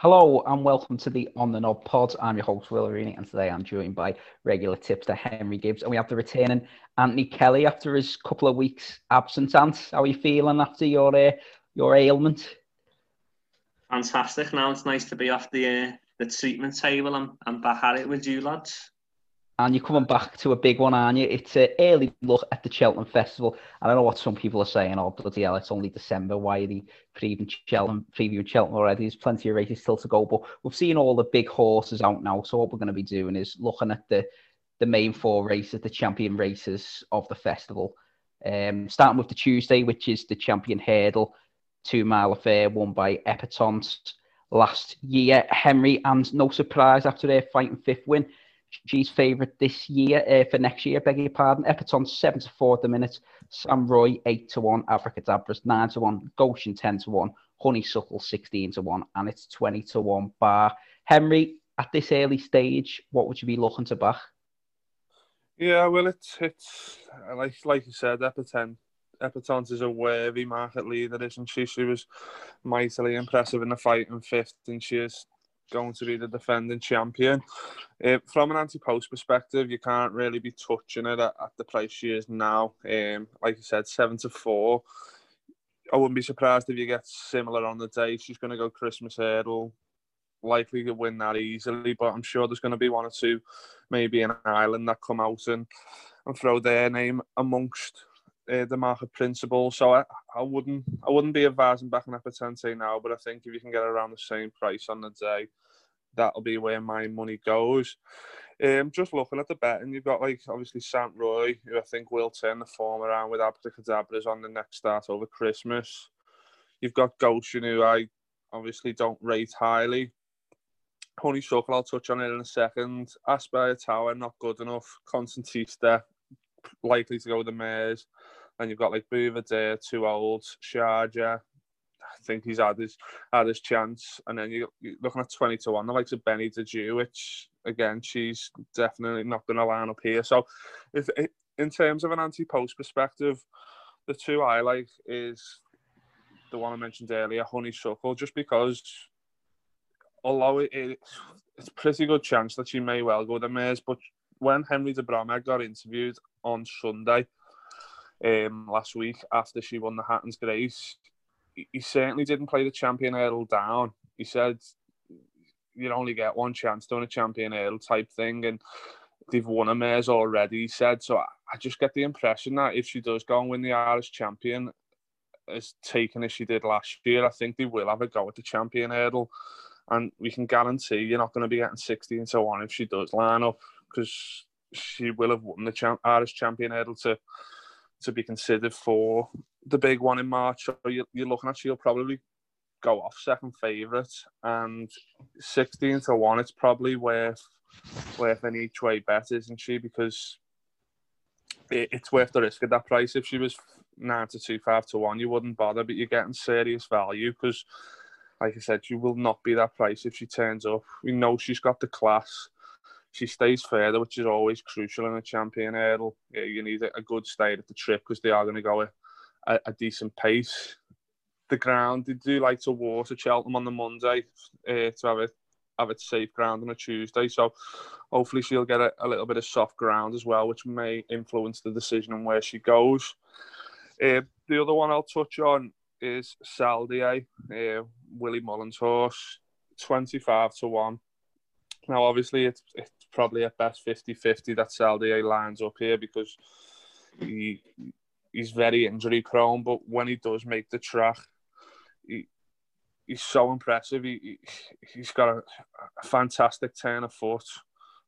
Hello and welcome to the On the Knob Pod. I'm your host, Will Rooney, and today I'm joined by regular tipster Henry Gibbs. And we have the returning Anthony Kelly after his couple of weeks absence. Ant, how are you feeling after your uh, your ailment? Fantastic. Now it's nice to be off the uh, the treatment table and, and back at it with you lads and you're coming back to a big one, aren't you? It's an early look at the Cheltenham Festival. I don't know what some people are saying. Oh, bloody hell, it's only December. Why are they previewing Cheltenham, previewing Cheltenham already? There's plenty of races still to go. But we've seen all the big horses out now. So what we're going to be doing is looking at the, the main four races, the champion races of the festival. Um, starting with the Tuesday, which is the champion hurdle, two mile affair won by Epatante last year. Henry, and no surprise after their fighting fifth win She's favourite this year uh, for next year. Beg your pardon. Epatante seven to four at the minute. Saint Roi eight to one. Abracadabras nine to one. Goshen ten to one. Honeysuckle sixteen to one, and it's twenty to one. Bar Henry at this early stage, what would you be looking to back? Yeah, well, it's it's like like you said, Epatante Epatante is a worthy market leader, isn't she? She was mightily impressive in the fight in fifth, and she is going to be the defending champion. Uh, from an anti-post perspective, you can't really be touching it at, at the price she is now. Um, like you said, seven to four. I wouldn't be surprised if you get similar on the day. She's going to go Christmas hurdle, likely to win that easily, but I'm sure there's going to be one or two, maybe in Ireland that come out and, and throw their name amongst uh, the market principle. So I, I wouldn't I wouldn't be advising backing up Epatante now, but I think if you can get around the same price on the day, that'll be where my money goes. Um, just looking at the betting, you've got like obviously Saint Roi, who I think will turn the form around with Abracadabras on the next start over Christmas. You've got Goshen, who I obviously don't rate highly. Honeysuckle, I'll touch on it in a second. Aspire Tower, not good enough. Concertista, likely to go with the mares. And you've got like Buveur d'Air, too old, Sharjah. I think he's had his had his chance. And then you, are looking at 20 to 1, the likes of Benie Des Dieux, which again, she's definitely not going to line up here. So, if in terms of an anti post perspective, the two I like is the one I mentioned earlier, Honeysuckle, just because although it, it, it's a pretty good chance that she may well go the mares, but when Henry de Bromhead got interviewed on Sunday um, last week after she won the Hatton's Grace, he, certainly didn't play the champion hurdle down. He said you only get one chance doing a champion hurdle type thing, and they've won a mares already. He said so. I, I just get the impression that if she does go and win the Irish champion, as taken as she did last year, I think they will have a go at the champion hurdle. And we can guarantee you're not going to be getting 60 and so on if she does line up because she will have won the champ- Irish champion hurdle to to be considered for the big one in March. So you're, you're looking at she'll probably go off second favourite. And 16 to 1 it's probably worth worth an each way bet isn't she? Because it, it's worth the risk at that price. If she was 9 to 2 5 to 1 you wouldn't bother but you're getting serious value because like I said she will not be that price if she turns up. We know she's got the class she stays further, which is always crucial in a champion hurdle. Yeah, you need a good stay at the trip because they are going to go at a, a, decent pace. The ground, they do like to water Cheltenham on the Monday uh, to have it have it safe ground on a Tuesday. So hopefully she'll get a, a, little bit of soft ground as well, which may influence the decision on where she goes. Uh, the other one I'll touch on is Saldier, uh, Willie Mullins' horse, 25 to 1. Now, obviously, it's, it's probably at best 50-50 that Saldier lines up here because he he's very injury prone, but when he does make the track, he he's so impressive. He, he has got a, a, fantastic turn of foot,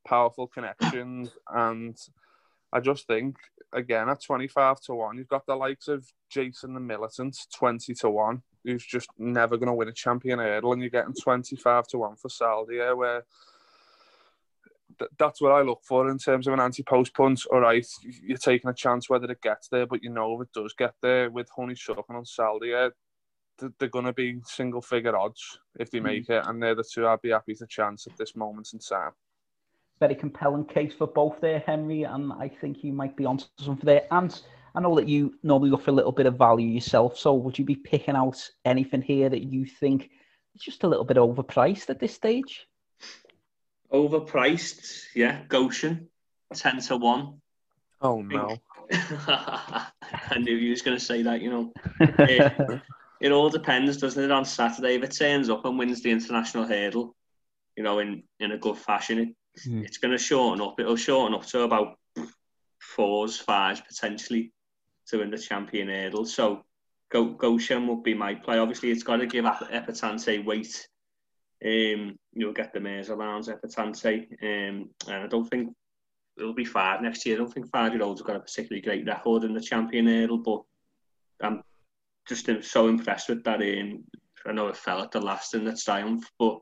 powerful connections, and I just think again at twenty five to one, you've got the likes of Jason the Militant twenty to one, who's just never going to win a champion hurdle, and you're getting twenty five to one for Saldier, where th- that's what I look for in terms of an anti-post punch. All right, you're taking a chance whether it gets there, but you know if it does get there with Honey Honeysuckle and Saldier, uh, they're going to be single-figure odds if they make mm. it, and they're the two I'd be happy to chance at this moment in time. Very compelling case for both there, Henry, and I think you might be onto something there. And I know that you normally look for a little bit of value yourself, so would you be picking out anything here that you think it's just a little bit overpriced at this stage. Overpriced, yeah. Goshen, ten to one. Oh no! I knew you was going to say that. You know, it, it all depends, doesn't it? On Saturday, if it turns up and wins the international hurdle, you know, in in a good fashion, it, mm. it's going to shorten up. It'll shorten up to about fours, fives potentially to win the champion hurdle. So Go, Goshen would be my play. Obviously, it's got to give Epatante weight. Um, you'll get the mares around Epatante. Um, and I don't think it'll be five next year. I don't think five-year-olds have got a particularly great record in the champion hurdle, but I'm just so impressed with that. Um, I know it fell at the last in the triumph, but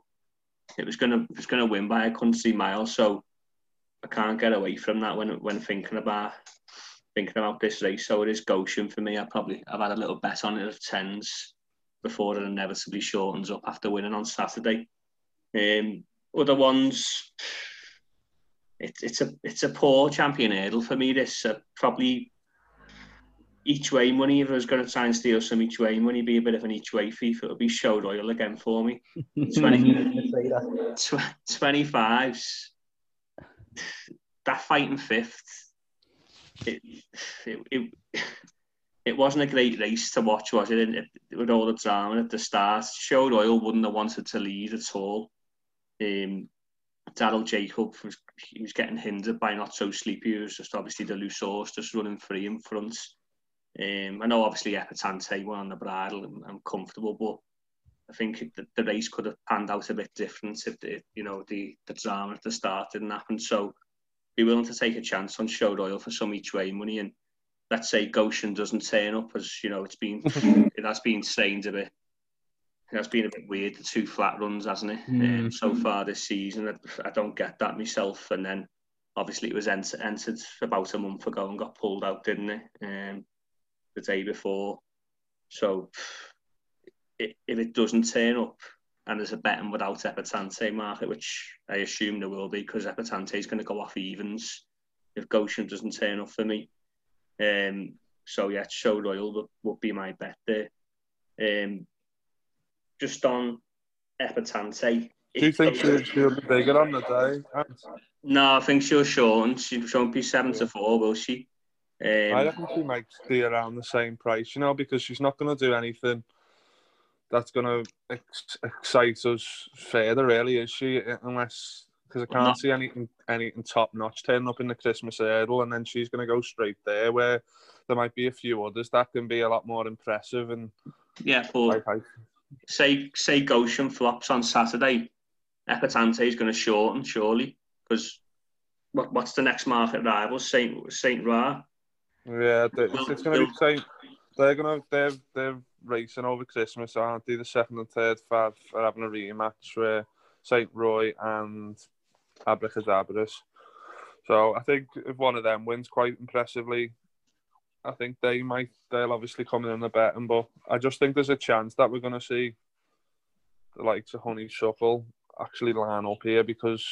it was gonna it was gonna win by a country mile. So I can't get away from that when when thinking about thinking about this race. So it is Goshen for me. I probably I've had a little bet on it of tens before it inevitably shortens up after winning on Saturday. Um, other ones, it's it's a it's a poor champion hurdle for me. This uh, probably each way money. If I was going to try and steal some each way money, be a bit of an each way thief. It'll be Sceau Royal again for me. 20, 25s. That fighting fifth it, it, it, wasn't a great race to watch, was it? it? With all the drama at the start, Sceau Royal wouldn't have wanted to lead at all. Um, Daryl Jacob was he was getting hindered by not so sleepy. He was just obviously the loose horse just running free in front. Um, I know obviously Epatante won on the bridle and, and comfortable, but I think the, the race could have panned out a bit different if the you know the the drama at the start didn't happen. So be willing to take a chance on Sceau Royal for some each way money and let's say Goshen doesn't turn up as you know it's been it has been strained a bit it has been a bit weird the two flat runs hasn't it? Mm. um, so far this season I, I, don't get that myself. And then obviously it was ent- entered about a month ago and got pulled out didn't it? Um, the day before. So it, if it doesn't turn up and there's a betting without Epatante market, which I assume there will be because Epatante is going to go off evens. If Goshen doesn't turn up for me. Um, so yeah, Sceau Royal would, would be my bet there. Um, just on Epatante. Do you think she'll, she'll be bigger on the day? No, I think she'll shorten. She won't be seven to four, will she? Um, I reckon she might be around the same price, you know, because she's not going to do anything that's going to ex- excite us further, really, is she? Unless because I can't see anything anything top notch turning up in the Christmas hurdle, and then she's going to go straight there. Where there might be a few others that can be a lot more impressive. And yeah, but say say Goshen flops on Saturday, Epatante is going to shorten surely because what, what's the next market rival? Saint Saint Roi. Yeah, it's, it's going to be Saint. They're going to they're they're racing over Christmas, aren't they? The second and third five are having a rematch where St. Roi and Abracadabras. So I think if one of them wins quite impressively, I think they might they'll obviously come in on the betting, but I just think there's a chance that we're gonna see the likes of Honeysuckle actually line up here because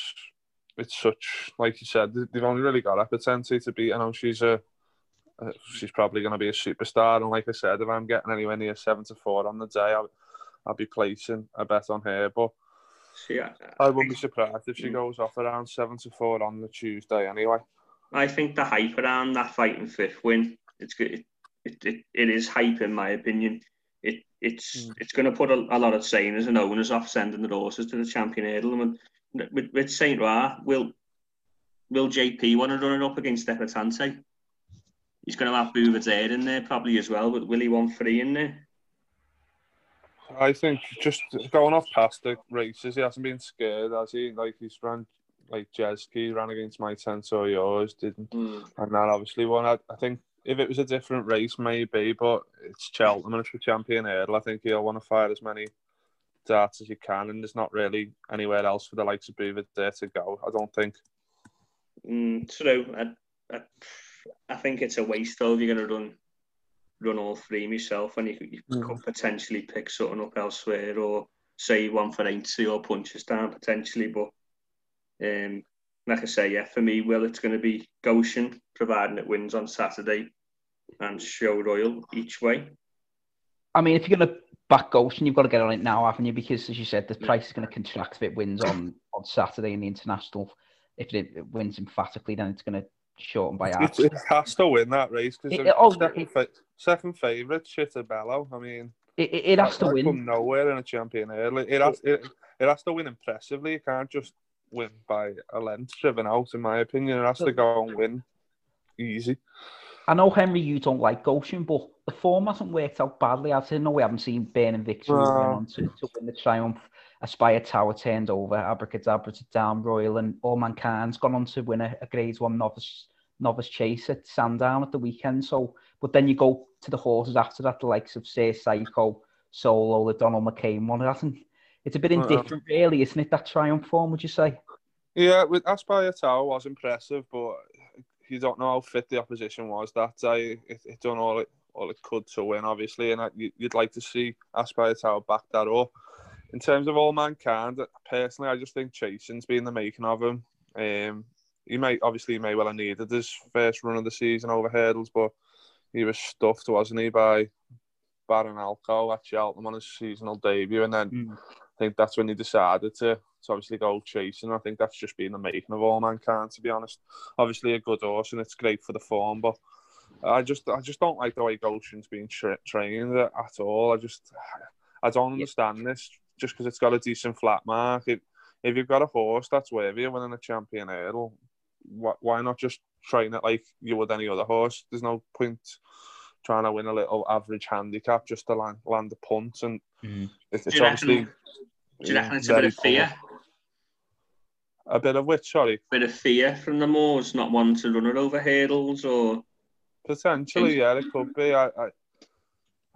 it's such like you said, they've only really got Epatante to beat. I know she's a she's probably going to be a superstar. And like I said, if I'm getting anywhere near seven to four on the day, I'll, I'll be placing a bet on her. But yeah, I wouldn't be surprised if she goes off around seven to four on the Tuesday anyway. I think the hype around that fighting fifth win, it's good. It, it, it is hype in my opinion. It it's mm. it's going to put a, a, lot of trainers and owners off sending the horses to the champion hurdle. And with, with Saint Roi, will will JP want to run it up against Epatante? he's going to have Buveur d'Air in there probably as well, but will he want three in there? I think just going off past the races, he hasn't been scared, has he? Like he's run like Jeski ran against my tent or yours didn't, mm. and that obviously won. I, I, think if it was a different race, maybe, but it's Cheltenham and it's the champion hurdle. I think he'll want to fire as many darts as he can, and there's not really anywhere else for the likes of Buveur d'Air to go. I don't think. Mm, true. I, I, I think it's a waste though if you're going to run run all three myself and you, you mm. could potentially pick something up elsewhere or say one for 80 or Punchestown potentially. But um, like I say, yeah, for me, well, it's going to be Goshen, providing it wins on Saturday, and Sceau Royal each way. I mean, if you're going to back Goshen, you've got to get on it now, haven't you? Because as you said, the price is going to contract if it wins on, on Saturday in the international. If it wins emphatically, then it's going to shorten by half. It, it has to win that race because oh, second, fa- second favourite, Chitabello. I mean, It, it, it has to win. Come nowhere in a champion early. It has, it, it has to win impressively. It can't just win by a length driven out, in my opinion. It has to go and win easy. I know Henry, you don't like Goshen, but the form hasn't worked out badly. I no, we haven't seen Burning Victory No. win on to, to win the triumph. Aspire Tower turned over, Abracadabra to Down Royal, and Allmankind's gone on to win a, a Grade One novice novice chase at Sandown at the weekend. So, but then you go to the horses after that, the likes of Say Psycho, Solo, the Donald McCain one. It hasn't. It's a bit Uh-uh. indifferent, really, isn't it? That triumph form, would you say? Yeah, with Aspire Tower was impressive, but you don't know how fit the opposition was that day. It, it done all it all it could to win, obviously, and I, you'd like to see Aspire Tower back that up. In terms of Allmankind, personally, I just think Chasing's been the making of him. Um, he may obviously he may well have needed his first run of the season over hurdles, but he was stuffed, wasn't he, by Baron Alco at Cheltenham on his seasonal debut, and then I think that's when he decided to, to obviously go chasing. I think that's just been the making of Allmankind, to be honest. Obviously a good horse and it's great for the form, but I just I just don't like the way Goshen's being tra- trained at all. I just I don't understand this just because it's got a decent flat mark. It, if you've got a horse that's worthy of winning a champion hurdle, why, why not just train it like you would any other horse? There's no point trying to win a little average handicap just to land, land a punt and mm. it's, it's you reckon- obviously Do you reckon it's a bit of fear? poor. A bit of which, sorry, bit of fear from the Moores not wanting to run it over hurdles or potentially, yeah, it could be. I, I,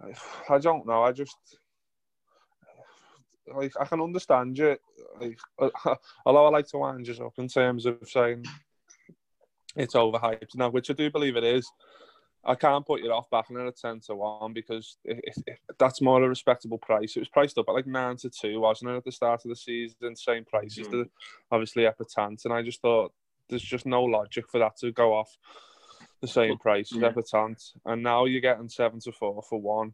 I, I don't know. I just like I can understand you. Like, although I like to wind you up in terms of saying it's overhyped now, which I do believe it is. I can't put you off backing it at ten to one because it, it, it- that's more a respectable price. It was priced up at like nine to two, wasn't it, at the start of the season? Same prices Mhm. to obviously Epatante, and I just thought there's just no logic for that to go off the same price as Yeah. Epatante, and now you're getting seven to four for one.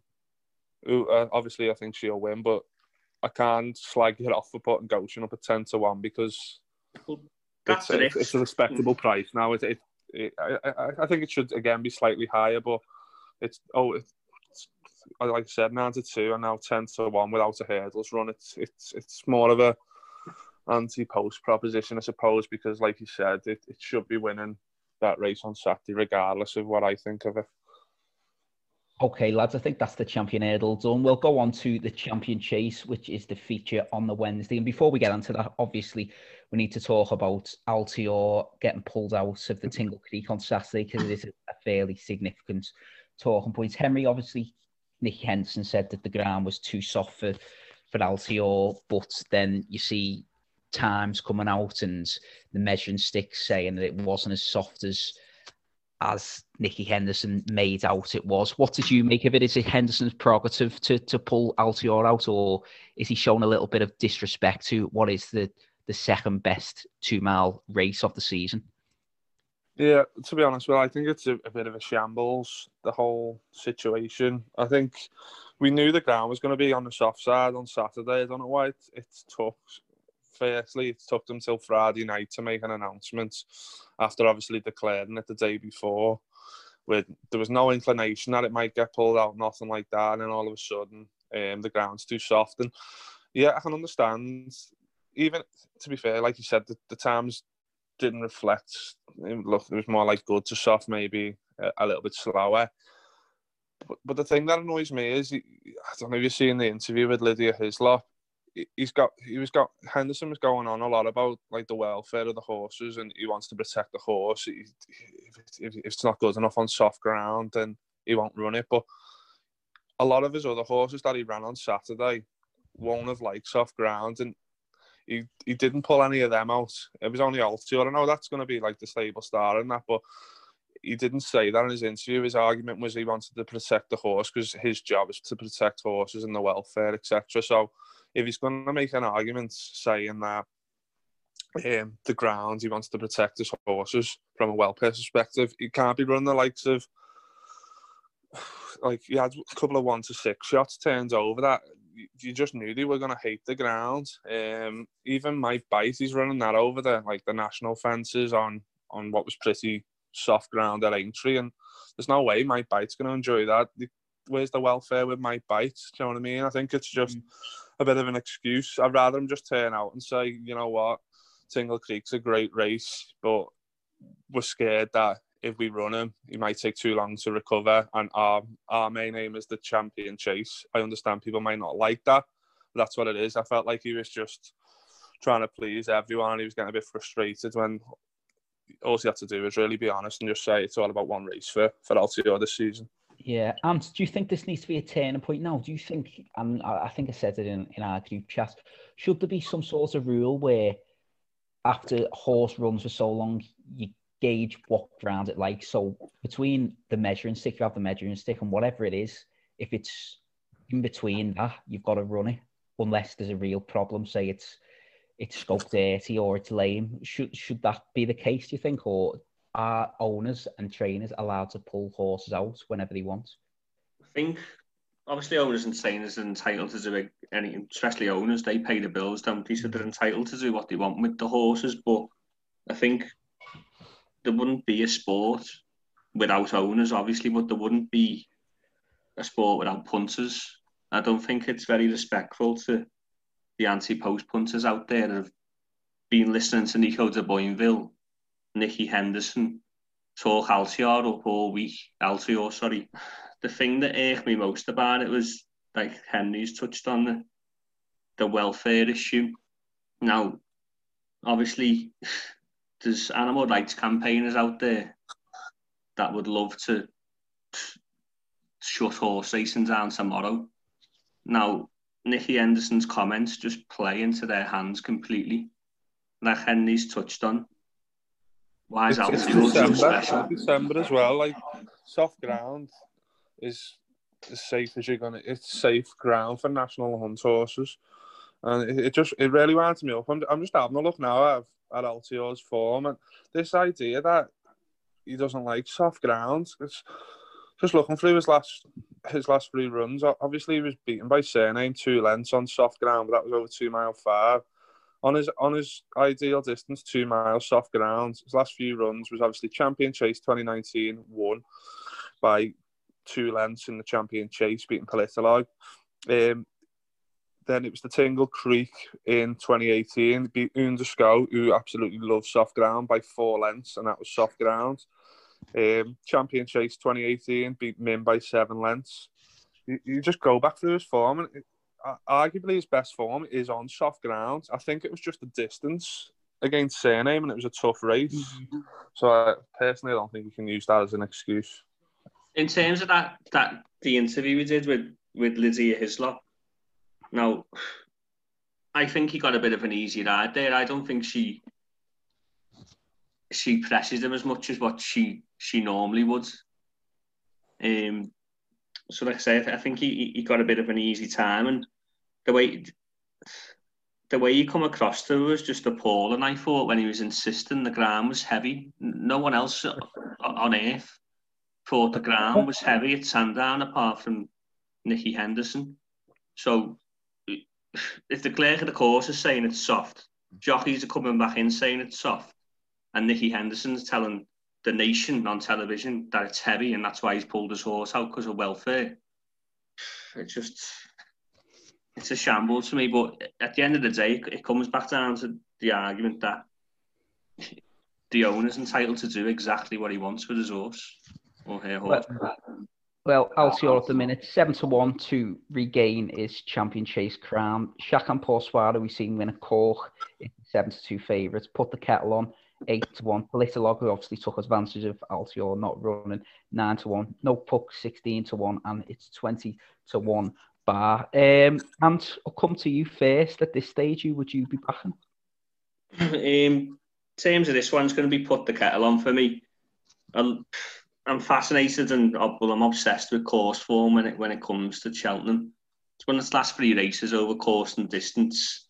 Who, uh, obviously, I think she'll win, but I can't slag it off for putting Goshen up at ten to one because that's it's, a, it. it's a respectable price now. It, it, it, I, I, I think it should again be slightly higher, but it's oh, it's, like I said, nine to two and now ten to one without a hurdles run. It's it's it's more of a anti-post proposition, I suppose, because like you said, it, it should be winning that race on Saturday, regardless of what I think of it. Okay, lads, I think that's the champion hurdle done. We'll go on to the champion chase, which is the feature on the Wednesday. And before we get onto that, obviously, we need to talk about Altior getting pulled out of the Tingle Creek on Saturday because it is a fairly significant talking point. Henry, obviously, Nick Henson said that the ground was too soft for, for Altior, but then you see times coming out and the measuring sticks saying that it wasn't as soft as as Nicky Henderson made out it was. What did you make of it? Is it Henderson's prerogative to to pull Altior out, or is he showing a little bit of disrespect to what is the the second best two mile race of the season? Yeah, to be honest, well, I think it's a, a bit of a shambles, the whole situation. I think we knew the ground was going to be on the soft side on Saturday. I don't know why it, it took, firstly, it took them till Friday night to make an announcement after obviously declaring it the day before. With There was no inclination that it might get pulled out, nothing like that. And then all of a sudden, um, the ground's too soft. And yeah, I can understand. Even, to be fair, like you said, the, the times didn't reflect. It looked, it was more like good to soft, maybe a, a little bit slower. But, but the thing that annoys me is, I don't know if you've seen the interview with Lydia Hislop. He- He's got, he was got, Henderson was going on a lot about like the welfare of the horses, and he wants to protect the horse. If, if it's not good enough on soft ground, then he won't run it. But a lot of his other horses that he ran on Saturday won't have liked soft ground, and he, he didn't pull any of them out. It was only Altior. I know that's going to be like the stable star and that, but he didn't say that in his interview. His argument was he wanted to protect the horse because his job is to protect horses and the welfare, etc. So if he's going to make an argument saying that um, the ground he wants to protect his horses from a welfare perspective, he can't be running the likes of like he had a couple of one to six shots turned over that you just knew they were going to hate the ground. Um, even my bite, he's running that over the like the national fences on on what was pretty soft ground at Aintree, and there's no way my bite's going to enjoy that. Where's the welfare with my bite? Do you know what I mean? I think it's just mm. A bit of an excuse. I'd rather him just turn out and say, you know what, Tingle Creek's a great race, but we're scared that if we run him, he might take too long to recover. And our our main aim is the champion chase. I understand people might not like that, but that's what it is. I felt like he was just trying to please everyone. He was getting a bit frustrated when all he had to do was really be honest and just say it's all about one race for for Altior this season. Yeah, and do you think this needs to be a turning point now? Do you think, and I think I said it in, in our group chat, should there be some sort of rule where after horse runs for so long, you gauge what ground it like. So between the measuring stick, you have the measuring stick, and whatever it is, if it's in between that, you've got to run it, unless there's a real problem. Say it's it's scope dirty or it's lame. Should should that be the case? Do you think, or are owners and trainers allowed to pull horses out whenever they want? I think obviously owners and trainers are entitled to do any, especially owners. They pay the bills, don't they? So they're entitled to do what they want with the horses. But I think there wouldn't be a sport without owners, obviously, but there wouldn't be a sport without punters. I don't think it's very respectful to the anti-post punters out there that have been listening to Nico de Boinville, Nicky Henderson, talk Altior up all week, Altior, sorry. The thing that irked me most about it was, like Henry's touched on, the, the welfare issue. Now, obviously, there's animal rights campaigners out there that would love to shut horse racing down tomorrow. Now, Nicky Henderson's comments just play into their hands completely. Like Henry's touched on. Why is it's, so special? December as well. Like soft ground is as safe as you're gonna. It's safe ground for national hunt horses, and it, it just it really winds me up. I'm, I'm just having a look now at, at Altior's form, and this idea that he doesn't like soft ground. It's just looking through his last his last three runs. Obviously, he was beaten by Cyrname two lengths on soft ground, but that was over two mile five. On his on his ideal distance, two miles soft ground. His last few runs was obviously Champion Chase 2019, won by two lengths in the Champion Chase, beating Politologue. Um, then it was the Tingle Creek in 2018, beat Un de Sceaux, who absolutely loves soft ground by four lengths, and that was soft ground. Um, Champion Chase 2018 beat Min by seven lengths. You, you just go back through his form, and it, arguably his best form is on soft ground. I think it was just the distance against Cyrname, and it was a tough race. Mm-hmm. So I personally don't think you can use that as an excuse. In terms of that, that the interview we did with with Lydia Hislop, now I think he got a bit of an easy ride there. I don't think she she presses him as much as what she she normally would. Um, so like I say, I think he, he got a bit of an easy time, and the way the way he come across to was just appalling. I thought when he was insisting the ground was heavy. No one else on earth thought the ground was heavy at Sandown apart from Nicky Henderson. So if the clerk of the course is saying it's soft, jockeys are coming back in saying it's soft, and Nicky Henderson's telling the nation on television that it's heavy and that's why he's pulled his horse out because of welfare. It's just, it's a shambles to me. But at the end of the day, it comes back down to the argument that the owner's entitled to do exactly what he wants with his horse or her horse. Well, well Altior at the minute, 7 to 1 to regain his champion chase crown. Chacun Pour Soi, we've seen win a Cork, 7 to 2 favourites. Put the kettle on eight to one. Politologue, who obviously took advantage of Altior not running, nine to one. No puck, sixteen to one, and it's twenty to one bar. Um, and I'll come to you first. At this stage, who would you be backing? Um, terms of this one's going to be put the kettle on for me. I'm, I'm fascinated and uh, well, I'm obsessed with course form when it when it comes to Cheltenham. It's one of the last three races over course and distance.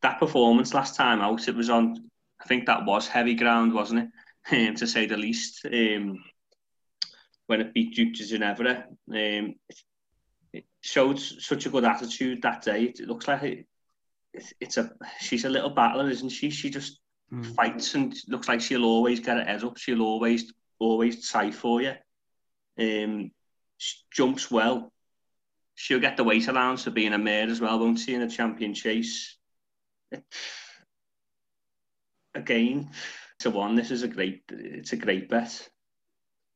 That performance last time out, it was on I think that was heavy ground, wasn't it? Um, to say the least. Um, when it beat Duc Des Genievres. Um, showed such a good attitude that day. It, looks like it, it, it's a she's a little battler, isn't she? She just mm. fights and looks like she'll always get her head up. She'll always always try for you. Um, she jumps well. She'll get the weight allowance for being a mare as well, won't she, in a champion chase? Again, to one, this is a great, it's a great bet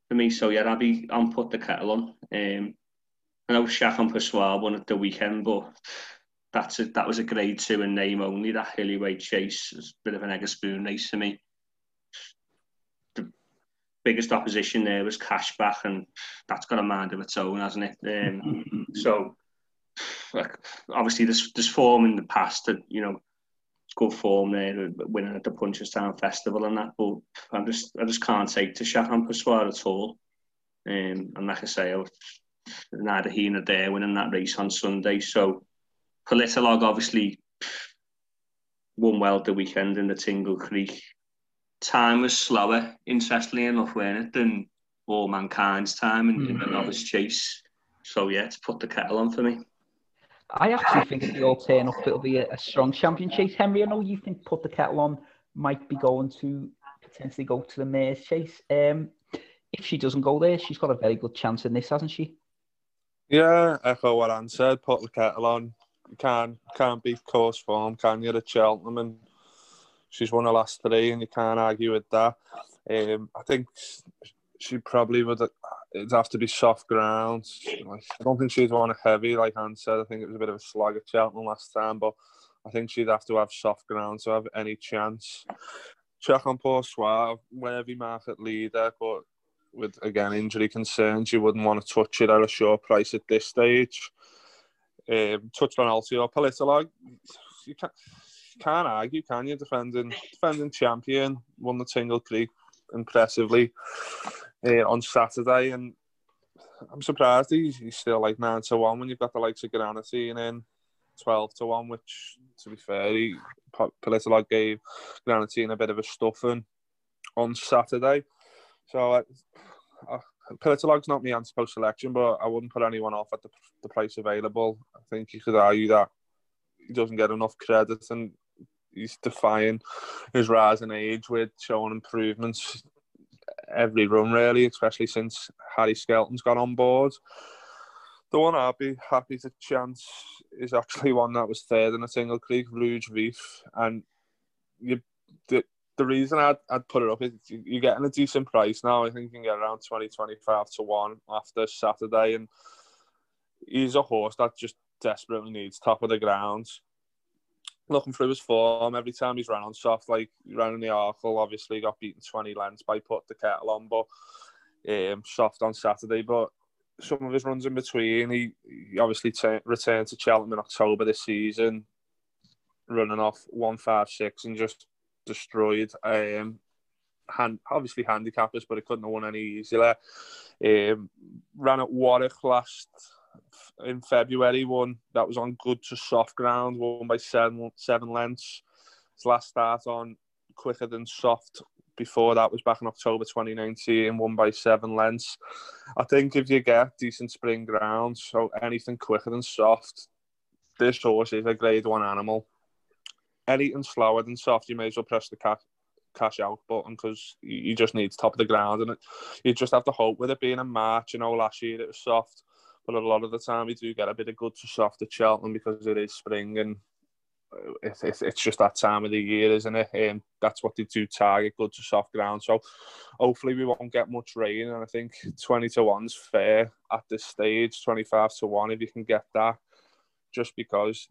for me. So yeah, I'll be on put the kettle on. Um, I know Shaq and won at the weekend, but that's a, that was a grade two in name only. That Hilly Way chase was a bit of an egg spoon race to me. The biggest opposition there was Cashback, and that's got a mind of its own, hasn't it? Um, so, like, obviously, this there's form in the past that you know good form there, winning at the Punchestown Festival and that. But I just I just can't take to Chacun Pour Soi at all. Um, and like I say, I was, neither he nor there winning that race on Sunday. So Politologue obviously won well the weekend in the Tingle Creek. Time was slower, interestingly enough, weren't it, than Allmankind's time in, mm. in the novice chase. So yeah, to put the kettle on for me. I actually think if they all turn up, it'll be a, a strong champion chase. Henry, I know you think put the kettle on might be going to potentially go to the mare's chase. Um, if she doesn't go there, she's got a very good chance in this, hasn't she? Yeah, echo what Ant said. Put the kettle on. You can't can't beat course form, can you? At Cheltenham, and she's won the last three, and you can't argue with that. Um, I think she probably would it'd have to be soft ground. Like, I don't think she'd want a heavy, like Ant said. I think it was a bit of a slog at Cheltenham last time, but I think she'd have to have soft ground to have any chance. Chacun Pour Soi, worthy market leader, but with again injury concerns, you wouldn't want to touch it at a short price at this stage. Um, touched on Altior Politologue, you can't, can't argue, can you? Defending defending champion, won the Tingle Creek impressively uh, on Saturday, and I'm surprised he's, he's still like nine to one when you've got the likes of Greaneteen and then twelve to one, which to be fair, he Politologue gave Greaneteen a bit of a stuffing on Saturday. So uh, uh, Politologue's not me anti-post selection, but I wouldn't put anyone off at the, the price available. I think you could argue that he doesn't get enough credit and he's defying his rising age with showing improvements every run really, especially since Harry Skelton's got on board. The one I'd be happy to chance is actually one that was third in a Tingle Creek, Rouge Vif. and you, the, the reason I'd, I'd put it up is you're getting a decent price now. I think you can get around 20, 25 to 1 after Saturday, and he's a horse that just desperately needs top of the ground looking through his form every time he's run on soft, like ran in the Arkle, obviously got beaten 20 lengths by put the kettle on, but um, soft on Saturday. But some of his runs in between, he, he obviously t- returned to Cheltenham in October this season, running off 156 and just destroyed. Um, hand, obviously handicappers, but he couldn't have won any easier. Um, ran at Warwick last in February. One that was on good to soft ground, won by seven seven lengths. His last start on quicker than soft. Before that was back in October 2019, won by seven lengths. I think if you get decent spring ground, so anything quicker than soft, this horse is a grade one animal. Anything slower than soft, you may as well press the cash, cash out button because you just need top of the ground and it, you just have to hope with it being a March. You know, last year it was soft but a lot of the time we do get a bit of good to soft at Cheltenham because it is spring and uh, it, it, it's just that time of the year, isn't it? And that's what they do target, good to soft ground. So hopefully we won't get much rain. And I think 20 to 1's fair at this stage, 25 to 1 if you can get that, just because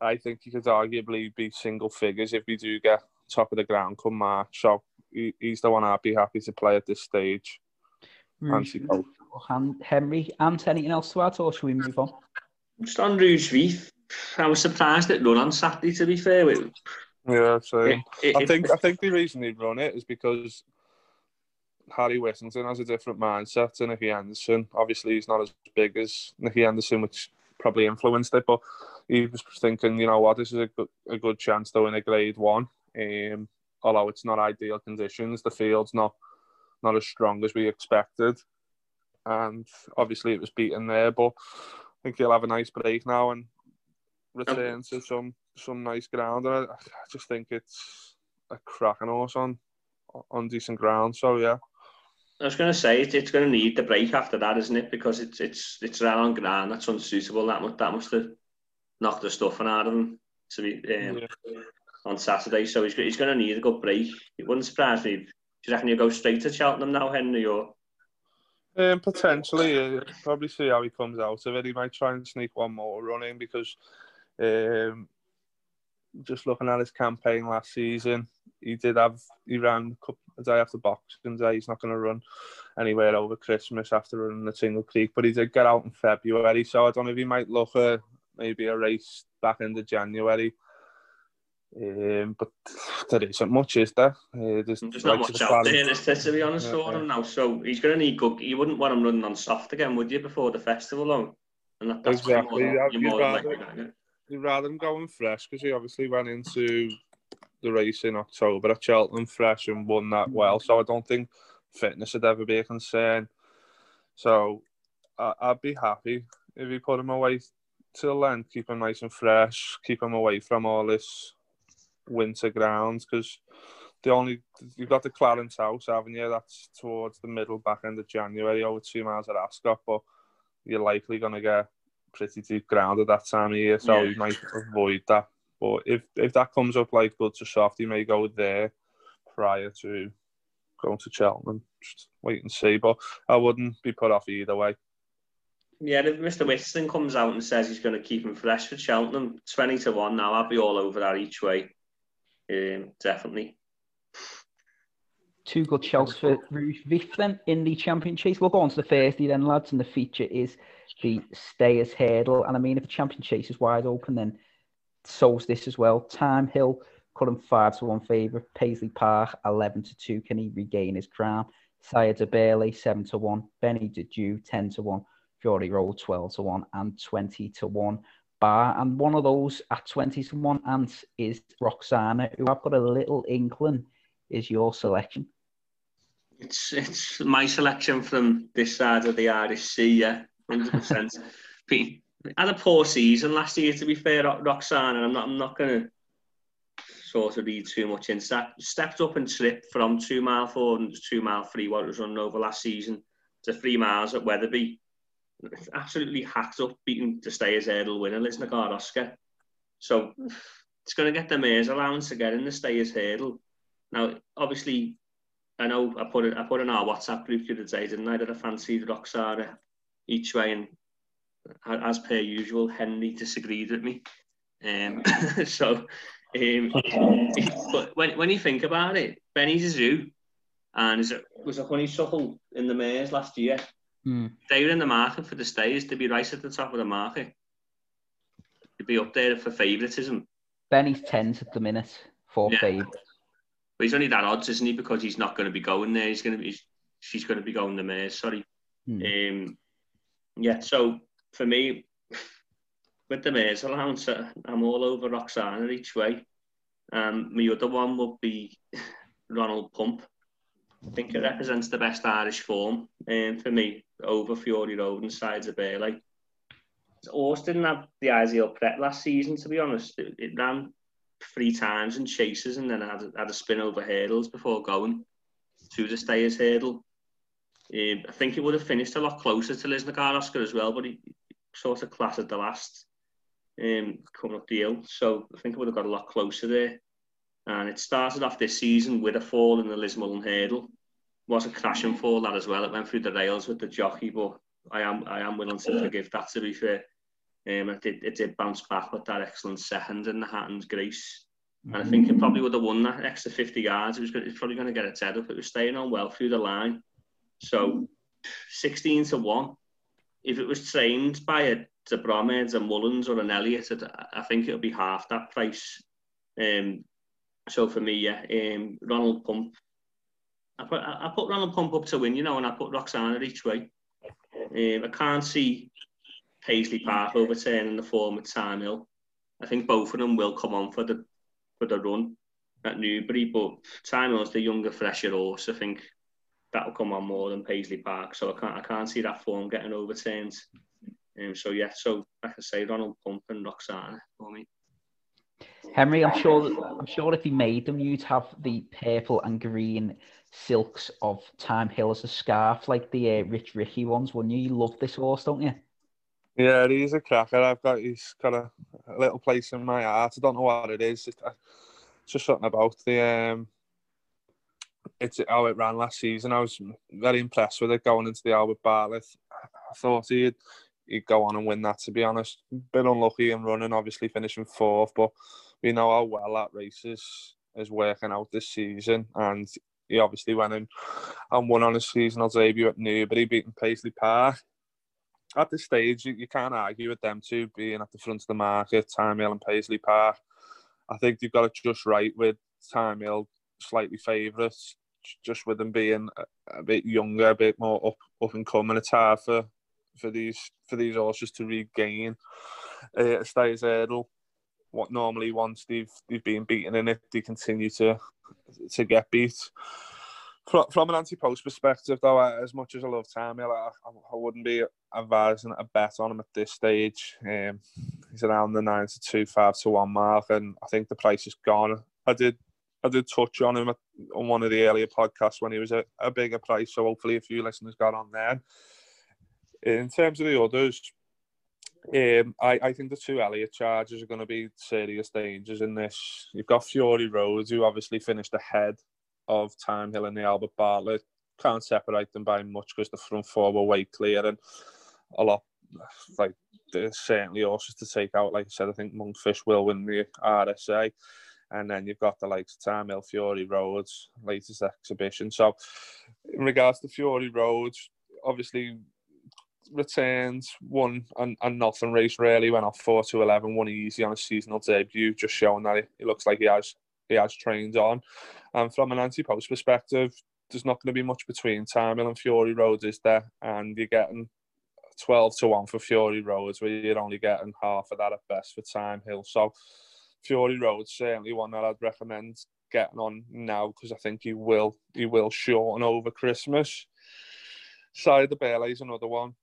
I think he could arguably be single figures if we do get top of the ground come March. So he, he's the one I'd be happy to play at this stage. Rouge, Henry, and anything else to add, or should we move on? Just on Rouge Vif, I was surprised it run on Saturday. To be fair, with yeah, so it, it, I think I think the reason he run it is because Harry Whittington has a different mindset to Nicky Henderson. Obviously, he's not as big as Nicky Henderson, which probably influenced it. But he was thinking, you know what, this is a good, a good chance to win a Grade One. Um, although it's not ideal conditions, the field's not not as strong as we expected. and obviously it was beaten there. But I think he'll have a nice break now and return to some some nice ground. And I, I just think it's a cracking horse on on decent ground. So yeah. I was going to say it, it's going to need the break after that, isn't it? Because it's it's it's around on ground that's unsuitable. That must that must have knocked the stuff out of him to be um, yeah. on Saturday. So he's he's going to need a good break. It wouldn't surprise me. Do you reckon you go straight to Cheltenham now, Henry? Or um, potentially, uh, probably see how he comes out of it. He might try and sneak one more run in because um, just looking at his campaign last season, he did have he ran a, couple, a day after Boxing Day. He's not going to run anywhere over Christmas after running the Tingle Creek, but he did get out in February. So I don't know if he might look at maybe a race back into January. Um, but there isn't much, is there? Uh, there's, there's not much out there, is there, to be honest, yeah, for him now. So he's going to need good. You wouldn't want him running on soft again, would you, before the festival? Though? And that, that's exactly. More, you'd, you'd, rather, you'd rather him going fresh because he obviously went into the race in October at Cheltenham fresh and won that well. So I don't think fitness would ever be a concern. So I, would be happy if he put him away till then, keep them nice and fresh, keep them away from all this winter grounds because the only you've got the Clarence House, haven't you? That's towards the middle back end of January, over two miles at Ascot, but you're likely going to get pretty deep ground at that time of year, so yeah. you might avoid that. But if if that comes up like good to soft, you may go there prior to going to Cheltenham. Just wait and see. But I wouldn't be put off either way. Yeah, if Mr. Whitson comes out and says he's going to keep him fresh for Cheltenham, 20 to 1 now, I'll be all over that each way. Um, definitely. Two good shouts for then in the champion chase. We'll go on to the Thursday then, lads, and the feature is the Stayers Hurdle. And I mean, if the champion chase is wide open, then so's this as well. Thyme Hill, current 5 to 1 favourite. Paisley Park, 11 to 2. Can he regain his crown? Sire Du Berlais, 7 to 1. Benie Des Dieux, 10 to 1. Fury Road 12 to 1 and 20 to 1 bar. And one of those at 20 to 1 Ant's is Roksana, who I've got a little inkling is your selection. It's it's my selection from this side of the Irish Sea, yeah, 100%. had a poor season last year, to be fair, Roksana, I'm not, I'm not going to sort of read too much into that. Stepped up and tripped from two mile four and two mile three, what it was running over last season, to three miles at Wetherby absolutely hacked up beating the Stayers hurdle winner, Lisnagar Oscar. So it's going to get the mare's allowance to get in the Stayers hurdle. Now, obviously, I know I put it I put in our WhatsApp group the other day, didn't I, that I fancied Roksana each way, and as per usual, Henry disagreed with me. Um, so, um, but when, when you think about it, Benny Zoo and it was a honeysuckle in the mares last year. Mm. They were in the market for the stays to be right at the top of the market. To be up there for favouritism. Benny's tens at the minute for yeah. But he's only that odds, isn't he? Because he's not going to be going there. He's going to be. She's going to be going the mares. Sorry. Mm. Um, yeah. So for me, with the mares allowance, uh, I'm all over Roksana each way. Um, my other one would be Ronald Pump. I think it represents the best Irish form um, for me over Fury Road and Sire Du Berlais. Horse didn't have the ideal prep last season, to be honest. It, it ran three times in chases and then had, had a spin over hurdles before going to the Stayers hurdle. Um, I think it would have finished a lot closer to Lisnagar Oscar as well, but he, he sort of clattered the last um, coming up the hill. So I think it would have got a lot closer there. And it started off this season with a fall in the Lismullen hurdle. Was a crashing fall that as well. It went through the rails with the jockey, but I am I am willing to forgive that to be fair. Um, it did it did bounce back with that excellent second in the Hatton's Grace. And I think it probably would have won that extra 50 yards. It was, it's probably going to get its head up. It was staying on well through the line. So 16 to 1. If it was trained by a De Bromheads, a Mullins, or an Elliott, I think it would be half that price. Um, so for me, yeah, um, Ronald Pump. I put I put Ronald Pump up to win, you know, and I put Roksana each way. Um, I can't see Paisley Park overturning the form at Thyme Hill. I think both of them will come on for the for the run at Newbury, but Thyme Hill's the younger, fresher horse. I think that'll come on more than Paisley Park. So I can't I can't see that form getting overturned. Um, so yeah, so like I say, Ronald Pump and Roksana for me. Henry, I'm sure I'm sure if he made them, you'd have the purple and green silks of Thyme Hill as a scarf, like the uh, Rich Ricci ones, wouldn't you? You love this horse, don't you? Yeah, he's a cracker. I've got he's got a, a little place in my heart. I don't know what it is. It's, just something about the um, it's how it ran last season. I was very impressed with it going into the Albert Bartlett. I thought he'd he'd go on and win that. To be honest, been unlucky in running, obviously finishing fourth, but we know how well that race is is working out this season, and he obviously went in and won on his seasonal debut at Newbury, beating Paisley Park. At this stage, you, you can't argue with them two being at the front of the market, Thyme Hill and Paisley Park. I think you've got it just right with Thyme Hill slightly favourites, just with them being a, a, bit younger, a bit more up up and coming. It's hard for for these for these horses to regain uh, a Stayers hurdle. What normally once they've they've been beaten in it, they continue to to get beat. From, from an anti-post perspective, though, as much as I love Tammy, I, I wouldn't be advising a bet on him at this stage. Um, he's around the nine to two, five to one mark, and I think the price is gone. I did, I did touch on him on one of the earlier podcasts when he was a, a bigger price, so hopefully a few listeners got on there. In terms of the others, um, I, I think the two Elliott charges are going to be serious dangers in this. You've got Fury Roads, who obviously finished ahead of Thyme Hill and the Albert Bartlett. Can't separate them by much because the front four were way clear and a lot like there's certainly horses to take out. Like I said, I think Monkfish will win the RSA. And then you've got the likes of Thyme Hill, Fury Roads, latest exhibition. So, in regards to Fury Roads, obviously returns, one and, and nothing race really went off four to eleven, one easy on a seasonal debut, just showing that it, looks like he has he has trained on. And from an anti-post perspective, there's not going to be much between Hill and Fury Roads, is there? And you're getting 12 to 1 for Fury Roads, where you're only getting half of that at best for Thyme Hill. So Fury Roads certainly one that I'd recommend getting on now because I think he will he will shorten over Christmas. Sire Du Berlais is another one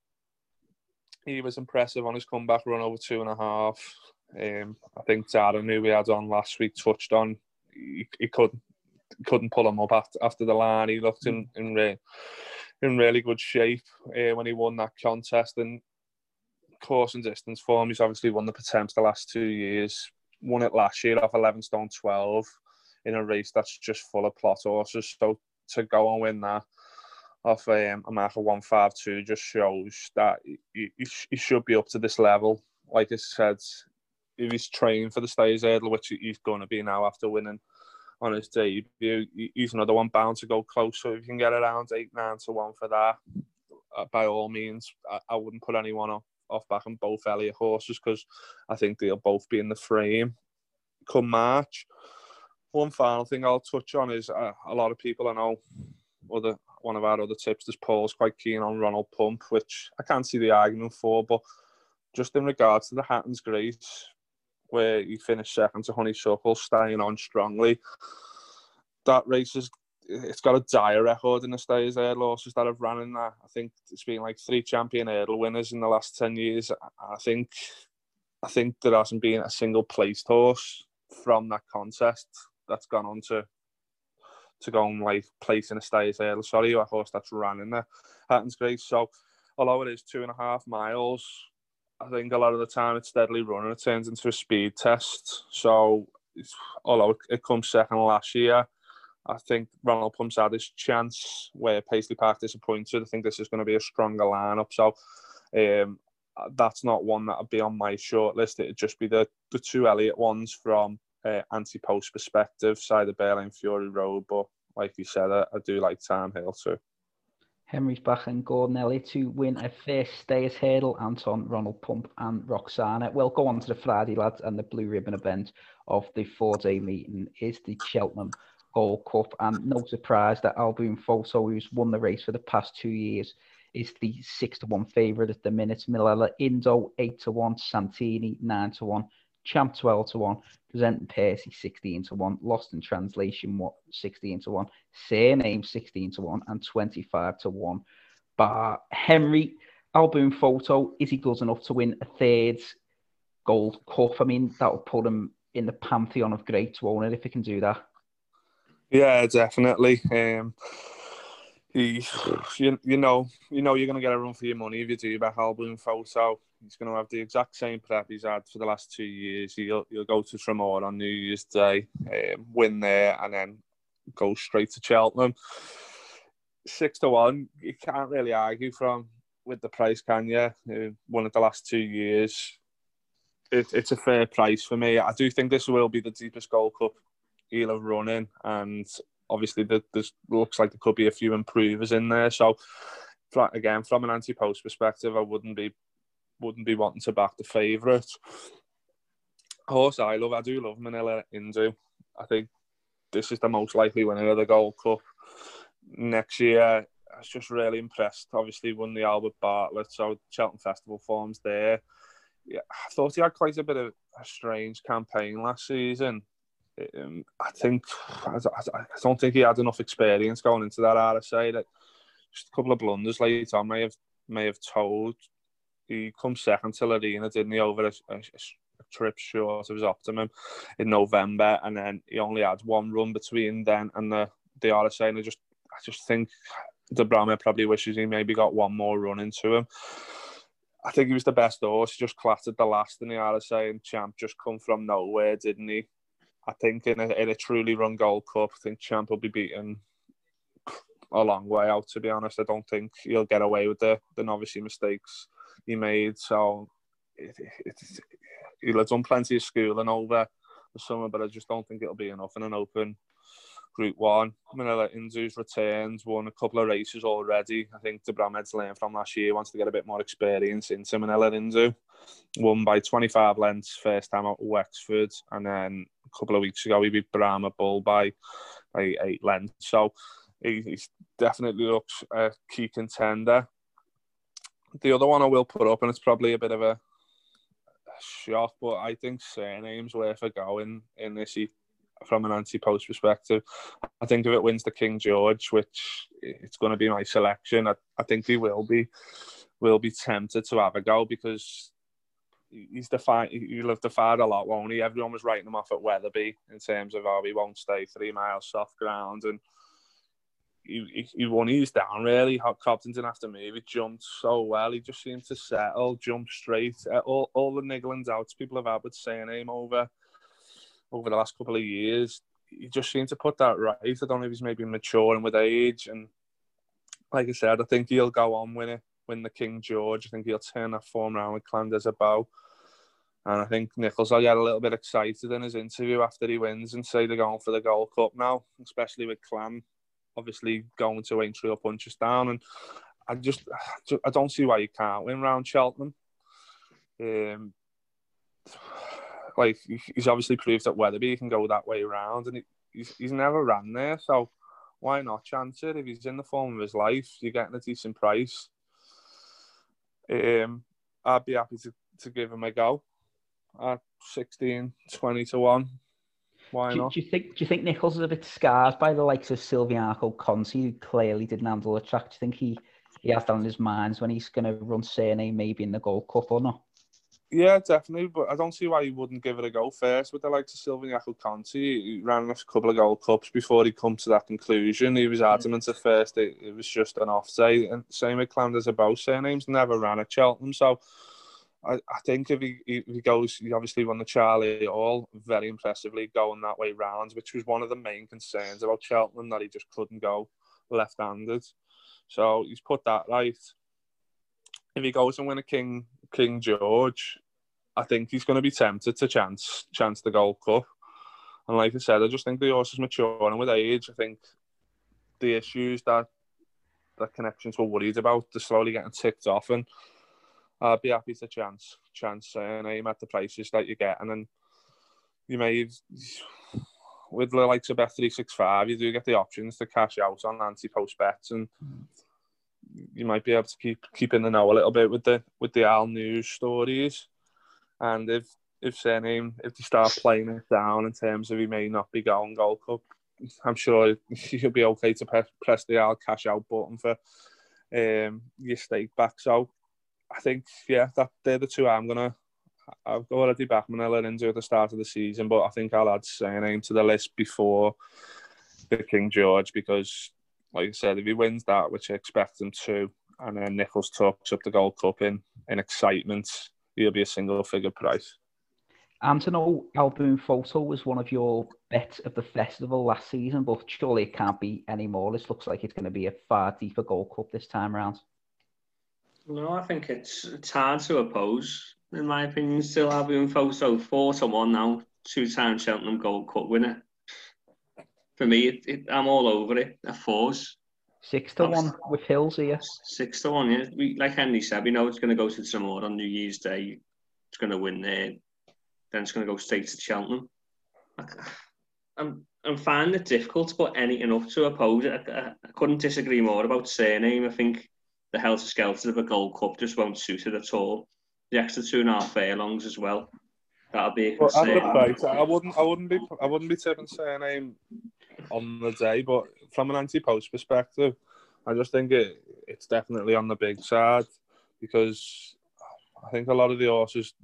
he was impressive on his comeback run over two and a half. Um, I think Darren, who we had on last week, touched on he, he couldn't couldn't pull him up after, after the line. He looked in in, re, in really good shape uh, when he won that contest. And course and distance form, he's obviously won the Pertemps the last two years. Won it last year off 11 stone 12 in a race that's just full of plot horses. So to go and win that of um, a mark of 152 just shows that he, he, he, should be up to this level. Like I said, if he's trained for the Stayers Hurdle, which he's going to be now after winning on his debut, he's another one bound to go close. So if you can get around 8 9 to 1 for that, uh, by all means, I, I, wouldn't put anyone off, off back on both Elliott horses because I think they'll both be in the frame come March. One final thing I'll touch on is uh, a lot of people I know, other one of our other tips is Paul's quite keen on Ronald Pump, which I can't see the argument for. But just in regards to the Hatton's Grace, where he finished second to Honeysuckle, staying on strongly, that race is it's got a dire record in the Stayers hurdle horses that have run in that. I think it's been like three champion hurdle winners in the last ten years. I think I think there hasn't been a single placed horse from that contest that's gone on to to go and like place in a Stayers hurdle. Sorry, a horse that's running there. Hatton's Grace. So although it is two and a half miles, I think a lot of the time it's steadily running. It turns into a speed test. So although it comes second last year, I think Ronald Pump's had his chance where Paisley Park disappointed. I think this is going to be a stronger lineup. So um, that's not one that would be on my short list. It'd just be the, the two Elliott ones from uh, anti-post perspective, Sire Du Berlais Fury Road. But like you said, I, I do like Thyme Hill too. Henry's back and Gordon Elliott to win a first Stayers hurdle. Anton, Ronald Pump, and Roksana. We'll go on to the Friday lads and the blue ribbon event of the four-day meeting is the Cheltenham Gold Cup. And no surprise that Al Boum Photo, who's won the race for the past two years, is the six to one favourite at the minute. Minella Indo eight to one, Santini nine to one, Champ 12 to 1, Presenting Percy 16 to 1, Lost in Translation what 16 to 1, Cyrname 16 to 1, and 25 to 1. But Henry, Al Boum Photo, is he good enough to win a third gold cup? I mean, that would put him in the pantheon of greats, won't it, if he can do that? Yeah, definitely. Um, he, you, you know, you know, you're going to get a run for your money if you do back Al Boum Photo. He's going to have the exact same prep he's had for the last two years. He'll, he'll go to Tramore on New Year's Day, um, win there, and then go straight to Cheltenham. Six to one, you can't really argue from with the price, can you? Uh, one of the last two years, it, it's a fair price for me. I do think this will be the deepest Gold Cup he'll have run in, and obviously there looks like there could be a few improvers in there. So again, from an anti-post perspective, I wouldn't be wouldn't be wanting to back the favourite. Horse I love, I do love Minella Indo. I think this is the most likely winner of the Gold Cup next year. I was just really impressed. Obviously, won the Albert Bartlett, so Cheltenham Festival forms there. Yeah, I thought he had quite a bit of a strange campaign last season. Um, I think I, I, don't think he had enough experience going into that RSA. That just a couple of blunders later on may have may have told he come second to Arena, didn't he, over a, a, a, trip short of his optimum in November, and then he only had one run between then and the the RSA. And I just I just think de Bromhead probably wishes he maybe got one more run into him. I think he was the best horse. He just clattered the last in the RSA, and Champ just come from nowhere, didn't he? I think in a, in a truly run Gold Cup, I think Champ will be beaten a long way out. To be honest, I don't think he'll get away with the the novice mistakes he made. So it, it, it, he'll have done plenty of schooling over the summer, but I just don't think it'll be enough in an open Group One. Minella Indo's returns, won a couple of races already. I think de Bromhead's learned from last year, wants to get a bit more experience into Minella Indo. Won by 25 lengths first time out of Wexford, and then a couple of weeks ago he beat Brahma Bull by by eight lengths. So he, definitely looks a key contender. The other one I will put up, and it's probably a bit of a, a shock, but I think Cyrname's worth a go in, in this from an anti-post perspective. I think if it wins the King George, which it's going to be my selection, I, I think he will be will be tempted to have a go because he's defied. He'll have defied a lot, won't he? Everyone was writing him off at Wetherby in terms of oh, he won't stay three miles soft ground and he, he, won his down really. Cobden didn't have to move. He jumped so well. He just seemed to settle, jump straight. Uh, all, all the nigglings out people have had with name over over the last couple of years. He just seemed to put that right. I don't know if he's maybe maturing with age. And like I said, I think he'll go on win it, win the King George. I think he'll turn that form around with Clan Des Obeaux. And I think Nicholls will get a little bit excited in his interview after he wins and say they're going for the Gold Cup now, especially with Clan obviously going to Aintree or Punchestown. and I just I don't see why you can't win round Cheltenham. Um, like he's obviously proved that Wetherby can go that way around, and he's he's never ran there, so why not chance it? If he's in the form of his life, you're getting a decent price. Um, I'd be happy to, to give him a go at 16, 20 to 1. Why do, not? Do you think do you think Nicholls is a bit scarred by the likes of Silviniaco Conti, who clearly didn't handle the track? Do you think he, he has that in his mind when he's going to run Cyrname maybe in the Gold Cup or not? Yeah, definitely. But I don't see why he wouldn't give it a go first with the likes of Silviniaco Conti. He ran a couple of Gold Cups before he come to that conclusion. He was adamant at first it, it was just an off day. And same with Clan Des Obeaux Cyrname's, never ran at Cheltenham. So I, I think if he, if he goes, he obviously won the Charlie Hall very impressively going that way round, which was one of the main concerns about Cheltenham that he just couldn't go left-handed. So he's put that right. If he goes and win a King King George, I think he's going to be tempted to chance chance the Gold Cup. And like I said, I just think the horse is maturing with age. I think the issues that that connections were worried about, they're slowly getting ticked off, and I'd be happy to chance chance uh, aim at the prices that you get, and then you may with the likes of Bet three six five, you do get the options to cash out on anti post bets, and you might be able to keep keep in the know a little bit with the with the Al news stories, and if if Cyrname if they start playing it down in terms of he may not be going Gold Cup, I'm sure he'll be okay to press, press the I'll cash out button for um, your stake back. So I think yeah, that they're the two I'm gonna. I've already backed Minella Indo at the start of the season, but I think I'll add Cyrname to the list before the King George because, like I said, if he wins that, which I expect him to, and then Nicholls talks up the Gold Cup in in excitement, he'll be a single figure price. And to know Al Boum Photo was one of your bets of the festival last season, but surely it can't be any more. This looks like it's going to be a far deeper Gold Cup this time around. No, I think it's it's hard to oppose, in my opinion. Still Al Boum Photo four to one now, two time Cheltenham Gold Cup winner. For me, it, it, I'm all over it. A fours. Six to one with Hills here. Six to one, yeah. We, like Henry said, we know it's going to go to Tramore on New Year's Day. It's going to win there then it's going to go straight to Cheltenham. I'm I'm finding it difficult to put anything up to oppose it. I, I, I couldn't disagree more about Cyrname. I think the helter skelter of a Gold Cup just won't suit it at all. The extra two and a half furlongs as well. That'll be a. Well, right. I wouldn't I wouldn't be I wouldn't be tipping Cyrname on the day, but from an anti-post perspective, I just think it it's definitely on the big side because I think a lot of the horses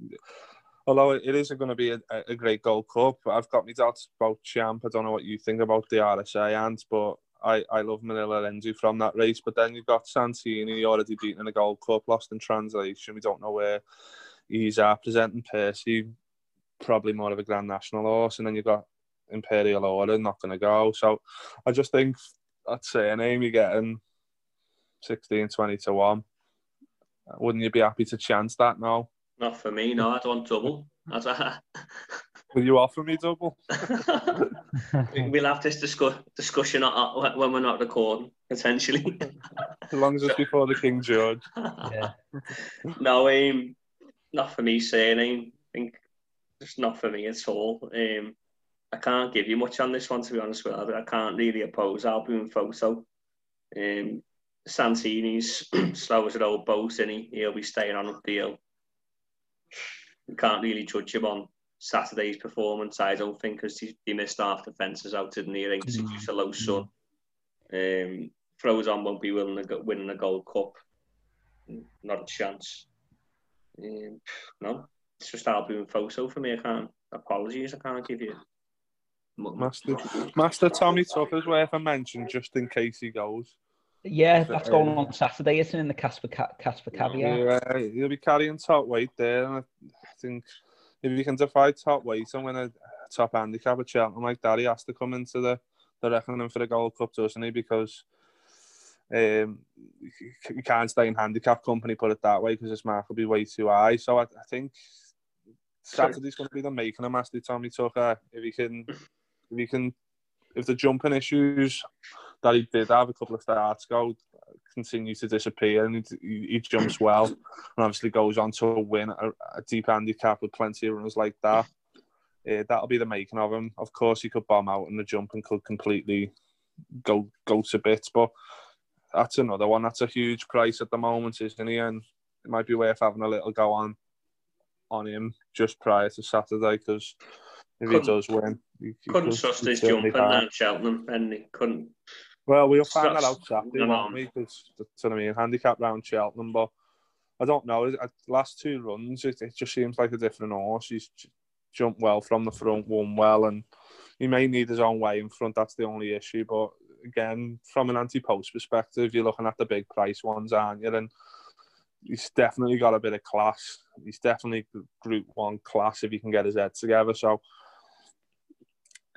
although it isn't going to be a, a great Gold Cup, I've got my doubts about Champ. I don't know what you think about the RSA Ant, but I, I love Minella Indo from that race. But then you've got Santini already beaten in the Gold Cup, lost in translation. We don't know where he's at. Presenting Percy, probably more of a Grand National horse. And then you've got Imperial Aura, not going to go. So I just think, I'd say an aim you're getting 16, 20 to 1. Wouldn't you be happy to chance that now? Not for me, no. I don't want double. That's a... Will you offer me double? we'll have this discuss- discussion when we're not recording, potentially. as long as it's before the King George. Yeah. no, um, not for me saying. I think it's not for me at all. Um, I can't give you much on this one, to be honest with you. I can't really oppose Al Boum Photo. Um, Santini's slow as an old boat, and he? He'll be staying on up the hill you can't really judge him on Saturday's performance, I don't think, because he, he, missed half the fences out in the race mm. due to low sun. Um, throws on won't be willing to win the Gold Cup. Not a chance. Um, no, it's just Al Boum Photo for me. I can't. Apologies, I can't give you. Master, Master Tommy Tucker's worth a mention just in case he goes. Yeah, that's going on Saturday, isn't it? In the Caspian Caspian Caviar. Yeah, he'll be carrying top weight there, and I think if he can defy top weight and win a top handicap at Cheltenham like that, he has to come into the the reckoning for the Gold Cup, doesn't he? Because um, you can't stay in handicap company, put it that way, because his mark will be way too high. So I, I think Saturday's going to be the making of Master Tommy Tucker if he can, if he can, if the jumping issues that he did have a couple of starts ago continue to disappear and he, he jumps well and obviously goes on to a win a, a deep handicap with plenty of runners like that. That'll be the making of him. Of course, he could bomb out in the jump and could completely go go to bits, but that's another one. That's a huge price at the moment, isn't he? And it might be worth having a little go on on him just prior to Saturday because if couldn't, he does win, he, he couldn't could, trust his jumping down Cheltenham, and he couldn't well, we'll find that out Saturday, won't we? Because that's what I mean. Handicap round Cheltenham, but I don't know. Uh, last two runs, it, it just seems like a different horse. He's jumped well from the front, won well, and he may need his own way in front. That's the only issue. But again, from an anti-post perspective, you're looking at the big price ones, aren't you? And he's definitely got a bit of class. He's definitely Group One class if he can get his head together. So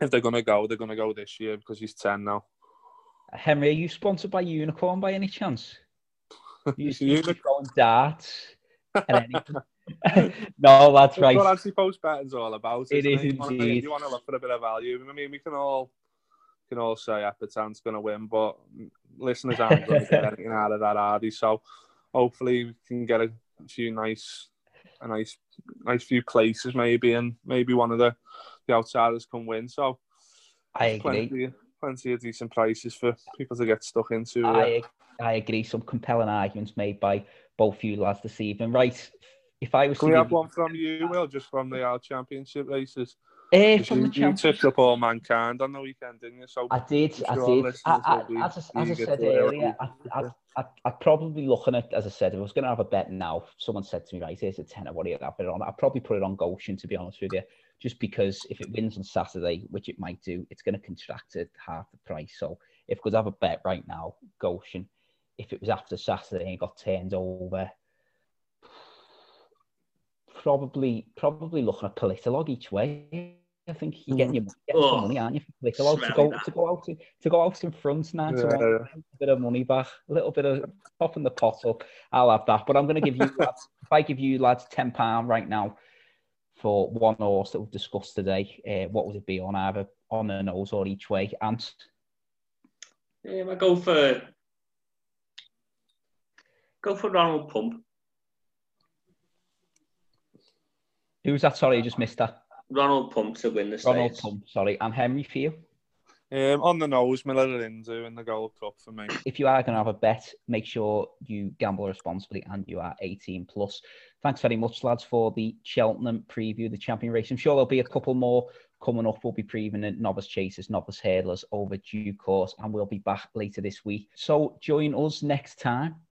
if they're going to go, they're going to go this year because he's ten now. Henry, are you sponsored by Unicorn by any chance? You Unicorn darts and no, that's, that's right. what anti-post betting's all about. It is it? indeed. You want, to, look for a bit of value. I mean, we can all can all say Epatante's going to win, but listeners aren't going to get anything out of that, Hardy. So hopefully we can get a few nice, a nice, nice few places maybe, and maybe one of the the outsiders can win. So I agree. Plenty, plenty of decent prices for people to get stuck into. I, I agree. Some compelling arguments made by both you lads this evening. Right, if I was Can to we have one from you, Will, just from the our Championship races? Eh, 'Cause from You, the you tipped up Allmankind on the weekend, didn't you? So I did, I did. I, I, as, I, as I said to hear what earlier, I, I. I, I'd probably looking at, as I said, if I was going to have a bet now, if someone said to me, right, here's a tenner, what do you have it on? I'd probably put it on Goshen, to be honest with you, just because if it wins on Saturday, which it might do, it's going to contract at half the price. So if I could have a bet right now, Goshen, if it was after Saturday and it got turned over, probably probably looking at Politologue each way. I think you're getting your getting some Oh, money, aren't you? For Politologue to go that. to go out to, to go out in front now Yeah, want yeah. a bit of money back, a little bit of popping the pot up. I'll have that. But I'm going to give you lads, if I give you lads ten pound right now for one horse that we've discussed today, uh, what would it be on either on the nose or each way? And Um, I go for go for Ronald Pump. Who's that? Sorry, I just missed that. Ronald Pump to win the Ronald stakes. Pump. Sorry, and Henry for you. Um, on the nose, Minella Indo in the Gold Cup for me. if you are going to have a bet, make sure you gamble responsibly and you are 18 plus. Thanks very much, lads, for the Cheltenham preview, the champion race. I'm sure there'll be a couple more coming up. We'll be previewing the novice chasers, novice hurdlers over due course, and we'll be back later this week. So join us next time